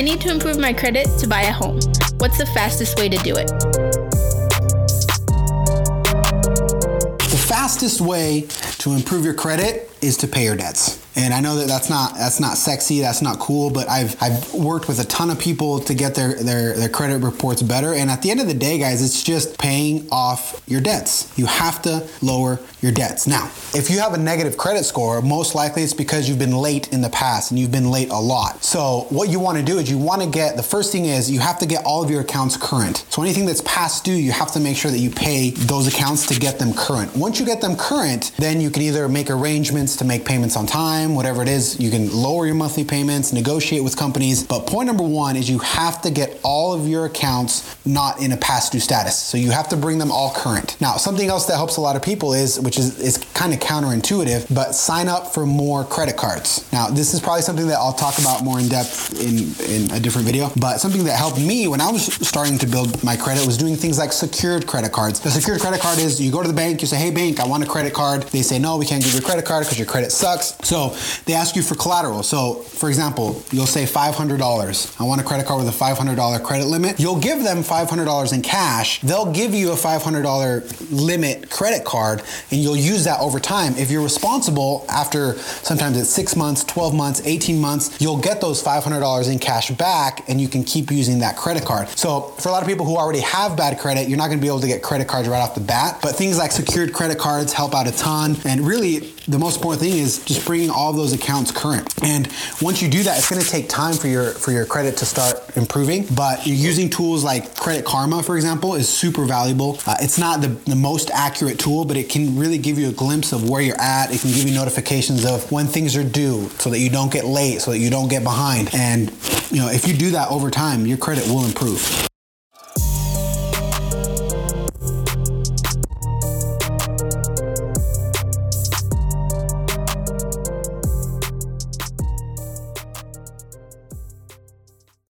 I need to improve my credit to buy a home. What's the fastest way to do it? The fastest way to improve your credit is to pay your debts. And I know that that's not that's not sexy, that's not cool, but I've I've worked with a ton of people to get their their their credit reports better. And at the end of the day, guys, it's just paying off your debts. You have to lower your debts. Now, if you have a negative credit score, most likely it's because you've been late in the past and you've been late a lot. So, what you want to do is you want to get the first thing is you have to get all of your accounts current. So, anything that's past due, you have to make sure that you pay those accounts to get them current. Once you get them current, then you can either make arrangements to make payments on time, whatever it is. You can lower your monthly payments, negotiate with companies. But point number one is you have to get all of your accounts not in a past due status. So you have to bring them all current. Now, something else that helps a lot of people is, which is, is kind of counterintuitive, but sign up for more credit cards. Now, this is probably something that I'll talk about more in depth in, in a different video, but something that helped me when I was starting to build my credit was doing things like secured credit cards. The secured credit card is you go to the bank, you say, hey, bank, I want a credit card. They say, no, we can't give you a credit card because your credit sucks. So they ask you for collateral. So, for example, you'll say $500. I want a credit card with a $500 credit limit. You'll give them $500 in cash. They'll give you a $500 limit credit card, and you'll use that over time. If you're responsible, after sometimes it's six months, 12 months, 18 months, you'll get those $500 in cash back, and you can keep using that credit card. So, for a lot of people who already have bad credit, you're not going to be able to get credit cards right off the bat. But things like secured credit cards help out a ton. And really, the most important thing is just bringing all those accounts current. And once you do that, it's going to take time for your for your credit to start improving. But using tools like Credit Karma, for example, is super valuable. Uh, it's not the, the most accurate tool, but it can really give you a glimpse of where you're at. It can give you notifications of when things are due, so that you don't get late, so that you don't get behind. And you know, if you do that over time, your credit will improve.